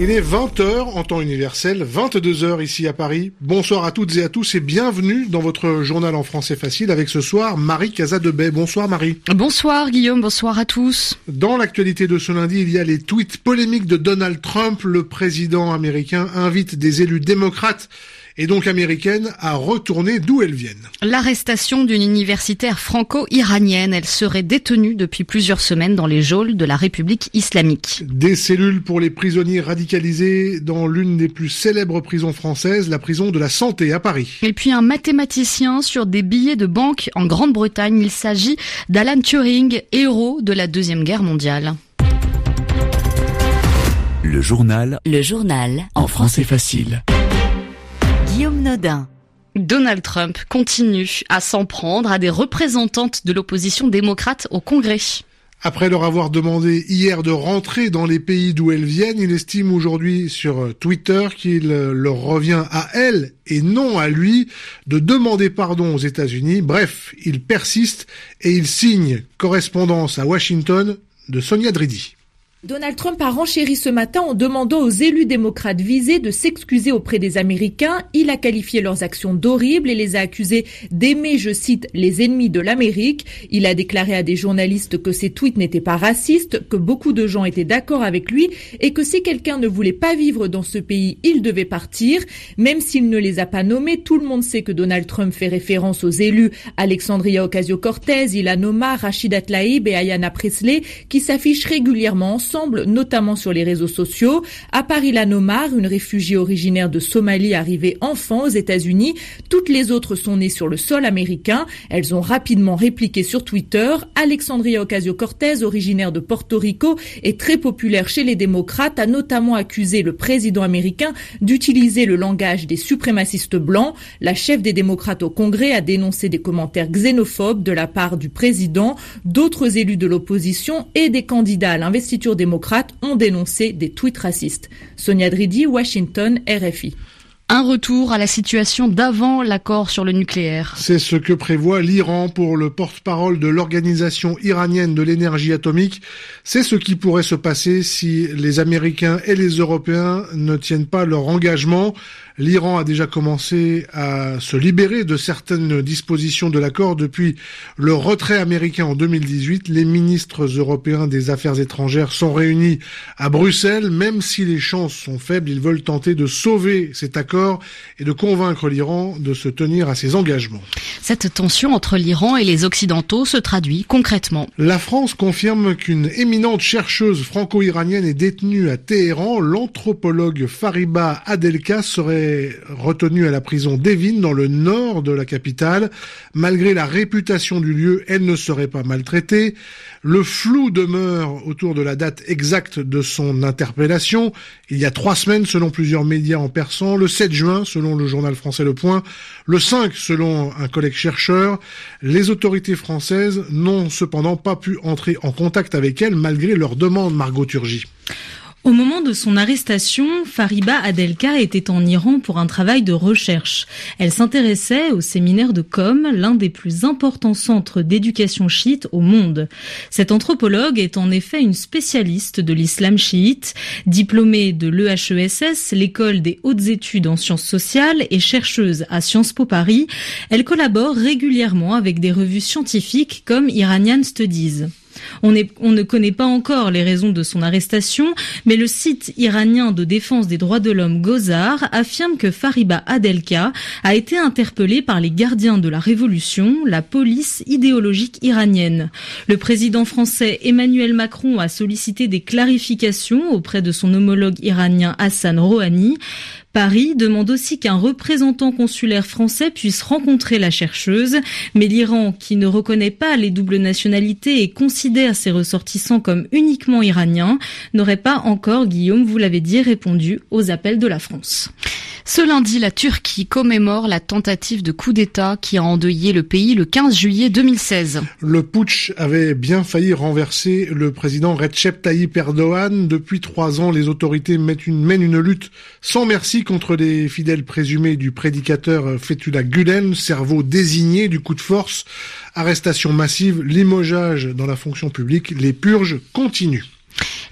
Il est 20h en temps universel, 22h ici à Paris. Bonsoir à toutes et à tous et bienvenue dans votre journal en français facile avec ce soir Marie Casadebay. Bonsoir Marie. Bonsoir Guillaume, bonsoir à tous. Dans l'actualité de ce lundi, il y a les tweets polémiques de Donald Trump. Le président américain invite des élus démocrates et donc américaine à retourner d'où elles viennent. L'arrestation d'une universitaire franco-iranienne, elle serait détenue depuis plusieurs semaines dans les geôles de la République islamique. Des cellules pour les prisonniers radicalisés dans l'une des plus célèbres prisons françaises, la prison de la Santé à Paris. Et puis un mathématicien sur des billets de banque en Grande-Bretagne. Il s'agit d'Alan Turing, héros de la Deuxième Guerre mondiale. Le journal. Le journal. En français facile. Guillaume Nodin. Donald Trump continue à s'en prendre à des représentantes de l'opposition démocrate au Congrès. Après leur avoir demandé hier de rentrer dans les pays d'où elles viennent, il estime aujourd'hui sur Twitter qu'il leur revient à elles et non à lui de demander pardon aux États-Unis. Bref, il persiste et il signe correspondance à Washington de Sonia Dridi. Donald Trump a renchéri ce matin en demandant aux élus démocrates visés de s'excuser auprès des Américains. Il a qualifié leurs actions d'horribles et les a accusés d'aimer, je cite, les ennemis de l'Amérique. Il a déclaré à des journalistes que ses tweets n'étaient pas racistes, que beaucoup de gens étaient d'accord avec lui et que si quelqu'un ne voulait pas vivre dans ce pays, il devait partir. Même s'il ne les a pas nommés, tout le monde sait que Donald Trump fait référence aux élus Alexandria Ocasio-Cortez, Ilan Omar, Rachida Tlaib et Ayanna Presley qui s'affichent régulièrement semble notamment sur les réseaux sociaux. À Paris, la Nomar, une réfugiée originaire de Somalie arrivée enfant aux États-Unis. Toutes les autres sont nées sur le sol américain. Elles ont rapidement répliqué sur Twitter. Alexandria Ocasio-Cortez, originaire de Porto Rico, est très populaire chez les démocrates, a notamment accusé le président américain d'utiliser le langage des suprémacistes blancs. La chef des démocrates au Congrès a dénoncé des commentaires xénophobes de la part du président, d'autres élus de l'opposition et des candidats à l'investiture démocrates ont dénoncé des tweets racistes. Sonia Dridi, Washington, RFI. Un retour à la situation d'avant l'accord sur le nucléaire. C'est ce que prévoit l'Iran pour le porte-parole de l'Organisation iranienne de l'énergie atomique. C'est ce qui pourrait se passer si les Américains et les Européens ne tiennent pas leur engagement. L'Iran a déjà commencé à se libérer de certaines dispositions de l'accord depuis le retrait américain en 2018. Les ministres européens des Affaires étrangères sont réunis à Bruxelles. Même si les chances sont faibles, ils veulent tenter de sauver cet accord et de convaincre l'Iran de se tenir à ses engagements. Cette tension entre l'Iran et les Occidentaux se traduit concrètement. La France confirme qu'une éminente chercheuse franco-iranienne est détenue à Téhéran. L'anthropologue Fariba Adelka serait retenue à la prison d'Evin dans le nord de la capitale. Malgré la réputation du lieu, elle ne serait pas maltraitée. Le flou demeure autour de la date exacte de son interpellation. Il y a trois semaines, selon plusieurs médias en persan, le 7 juin, selon le journal français Le Point, le 5, selon un collègue chercheur. Les autorités françaises n'ont cependant pas pu entrer en contact avec elle malgré leur demande, Margot Turgy. Au moment de son arrestation, Fariba Adelka était en Iran pour un travail de recherche. Elle s'intéressait au séminaire de Qom, l'un des plus importants centres d'éducation chiite au monde. Cette anthropologue est en effet une spécialiste de l'islam chiite, diplômée de l'EHESS, l'école des hautes études en sciences sociales et chercheuse à Sciences Po Paris. Elle collabore régulièrement avec des revues scientifiques comme Iranian Studies. On, ne connaît pas encore les raisons de son arrestation, mais le site iranien de défense des droits de l'homme Gozar affirme que Fariba Adelka a été interpellée par les gardiens de la révolution, la police idéologique iranienne. Le président français Emmanuel Macron a sollicité des clarifications auprès de son homologue iranien Hassan Rouhani. Paris demande aussi qu'un représentant consulaire français puisse rencontrer la chercheuse, mais l'Iran, qui ne reconnaît pas les doubles nationalités et considère ses ressortissants comme uniquement iraniens, n'aurait pas encore, Guillaume, vous l'avez dit, répondu aux appels de la France. Ce lundi, la Turquie commémore la tentative de coup d'État qui a endeuillé le pays le 15 juillet 2016. Le putsch avait bien failli renverser le président Recep Tayyip Erdogan. Depuis trois ans, les autorités mènent une, mènent une lutte sans merci contre les fidèles présumés du prédicateur Fethullah Gulen, cerveau désigné du coup de force. Arrestation massive, limogeage dans la fonction publique, les purges continuent.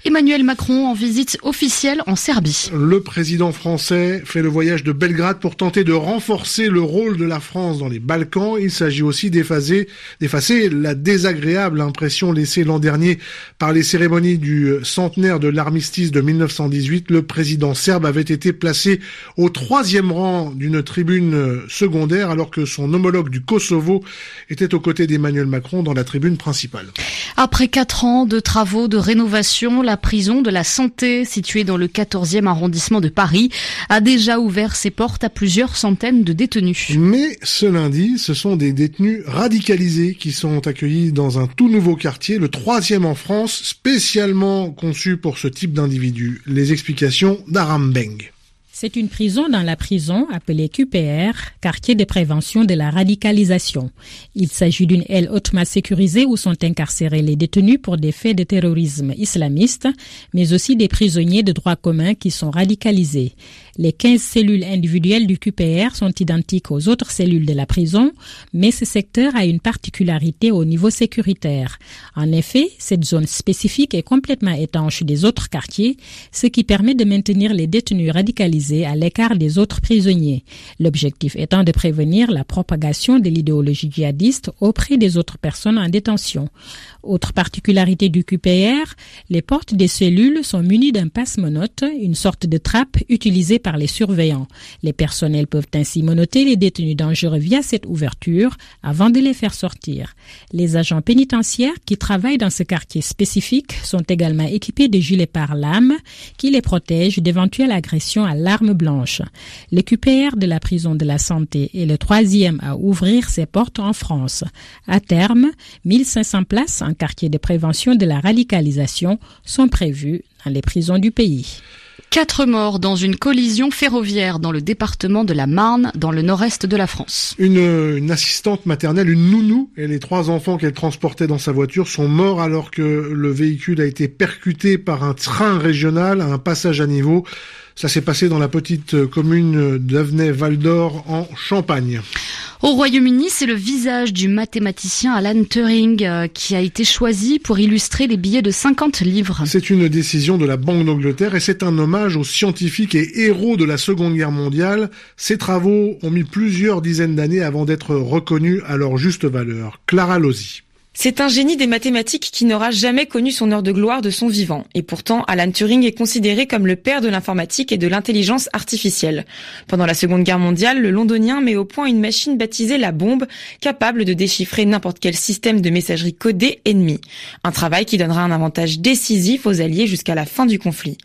Emmanuel Macron en visite officielle en Serbie. Le président français fait le voyage de Belgrade pour tenter de renforcer le rôle de la France dans les Balkans. Il s'agit aussi d'effacer, d'effacer la désagréable impression laissée l'an dernier par les cérémonies du centenaire de l'armistice de 1918. Le président serbe avait été placé au troisième rang d'une tribune secondaire alors que son homologue du Kosovo était aux côtés d'Emmanuel Macron dans la tribune principale. Après quatre ans de travaux de rénovation, la prison de la santé, située dans le 14e arrondissement de Paris, a déjà ouvert ses portes à plusieurs centaines de détenus. Mais ce lundi, ce sont des détenus radicalisés qui sont accueillis dans un tout nouveau quartier, le troisième en France, spécialement conçu pour ce type d'individus. Les explications d'Aram Beng. C'est une prison dans la prison appelée QPR, quartier de prévention de la radicalisation. Il s'agit d'une aile hautement sécurisée où sont incarcérés les détenus pour des faits de terrorisme islamiste, mais aussi des prisonniers de droit commun qui sont radicalisés. Les 15 cellules individuelles du QPR sont identiques aux autres cellules de la prison, mais ce secteur a une particularité au niveau sécuritaire. En effet, cette zone spécifique est complètement étanche des autres quartiers, ce qui permet de maintenir les détenus radicalisés à l'écart des autres prisonniers. L'objectif étant de prévenir la propagation de l'idéologie djihadiste auprès des autres personnes en détention. Autre particularité du QPR, les portes des cellules sont munies d'un passe-monote, une sorte de trappe utilisée par les surveillants. Les personnels peuvent ainsi monoter les détenus dangereux via cette ouverture avant de les faire sortir. Les agents pénitentiaires qui travaillent dans ce quartier spécifique sont également équipés de gilets pare-lames qui les protègent d'éventuelles agressions à l'arme blanche. Le QPR de la prison de la santé est le troisième à ouvrir ses portes en France. À terme, 1500 places en quartier de prévention de la radicalisation sont prévus dans les prisons du pays. Quatre morts dans une collision ferroviaire dans le département de la Marne, dans le nord-est de la France. Une, une, assistante maternelle, une nounou, et les trois enfants qu'elle transportait dans sa voiture sont morts alors que le véhicule a été percuté par un train régional à un passage à niveau. Ça s'est passé dans la petite commune d'Avenay-Val d'Or en Champagne. Au Royaume-Uni, c'est le visage du mathématicien Alan Turing euh, qui a été choisi pour illustrer les billets de 50 livres. C'est une décision de la Banque d'Angleterre et c'est un hommage aux scientifiques et héros de la Seconde Guerre mondiale. Ces travaux ont mis plusieurs dizaines d'années avant d'être reconnus à leur juste valeur. Clara Lozzi. C'est un génie des mathématiques qui n'aura jamais connu son heure de gloire de son vivant. Et pourtant, Alan Turing est considéré comme le père de l'informatique et de l'intelligence artificielle. Pendant la Seconde Guerre mondiale, le londonien met au point une machine baptisée la bombe, capable de déchiffrer n'importe quel système de messagerie codé ennemi. Un travail qui donnera un avantage décisif aux Alliés jusqu'à la fin du conflit.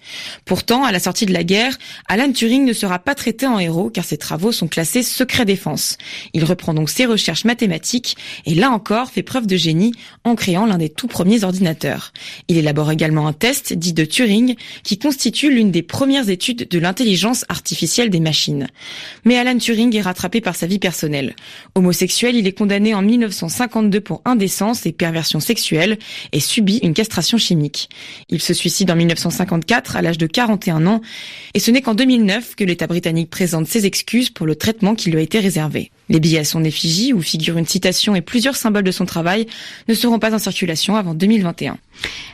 Pourtant, à la sortie de la guerre, Alan Turing ne sera pas traité en héros car ses travaux sont classés secret défense. Il reprend donc ses recherches mathématiques et là encore fait preuve de génie en créant l'un des tout premiers ordinateurs. Il élabore également un test dit de Turing qui constitue l'une des premières études de l'intelligence artificielle des machines. Mais Alan Turing est rattrapé par sa vie personnelle. Homosexuel, il est condamné en 1952 pour indécence et perversion sexuelle et subit une castration chimique. Il se suicide en 1954 à l'âge de 41 ans et ce n'est qu'en 2009 que l'État britannique présente ses excuses pour le traitement qui lui a été réservé. Les billets à son effigie, où figure une citation et plusieurs symboles de son travail, ne seront pas en circulation avant 2021.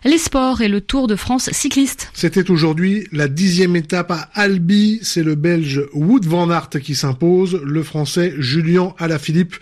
Les sports et le Tour de France cycliste. C'était aujourd'hui la dixième étape à Albi. C'est le Belge Wout van Aert qui s'impose. Le Français Julien Alaphilippe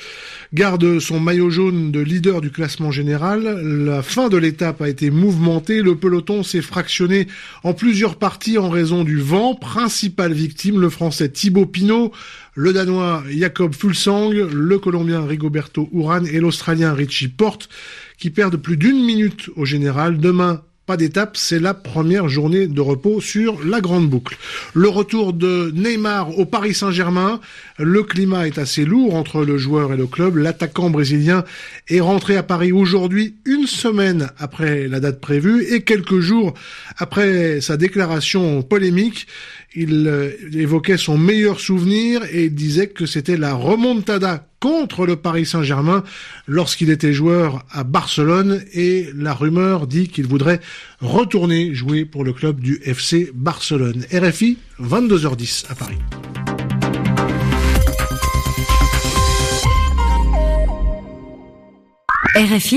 garde son maillot jaune de leader du classement général. La fin de l'étape a été mouvementée. Le peloton s'est fractionné en plusieurs parties en raison du vent. Principale victime, le Français Thibaut Pinot, le Danois Jacob Fulsang, le Colombien Rigoberto Urán et l'Australien Richie Porte qui perdent plus d'une minute au général. Demain, pas d'étape, c'est la première journée de repos sur la grande boucle. Le retour de Neymar au Paris Saint-Germain, le climat est assez lourd entre le joueur et le club. L'attaquant brésilien est rentré à Paris aujourd'hui, une semaine après la date prévue et quelques jours après sa déclaration polémique. Il euh, évoquait son meilleur souvenir et disait que c'était la remontada contre le Paris Saint-Germain lorsqu'il était joueur à Barcelone et la rumeur dit qu'il voudrait retourner jouer pour le club du FC Barcelone. RFI, 22h10 à Paris. RFI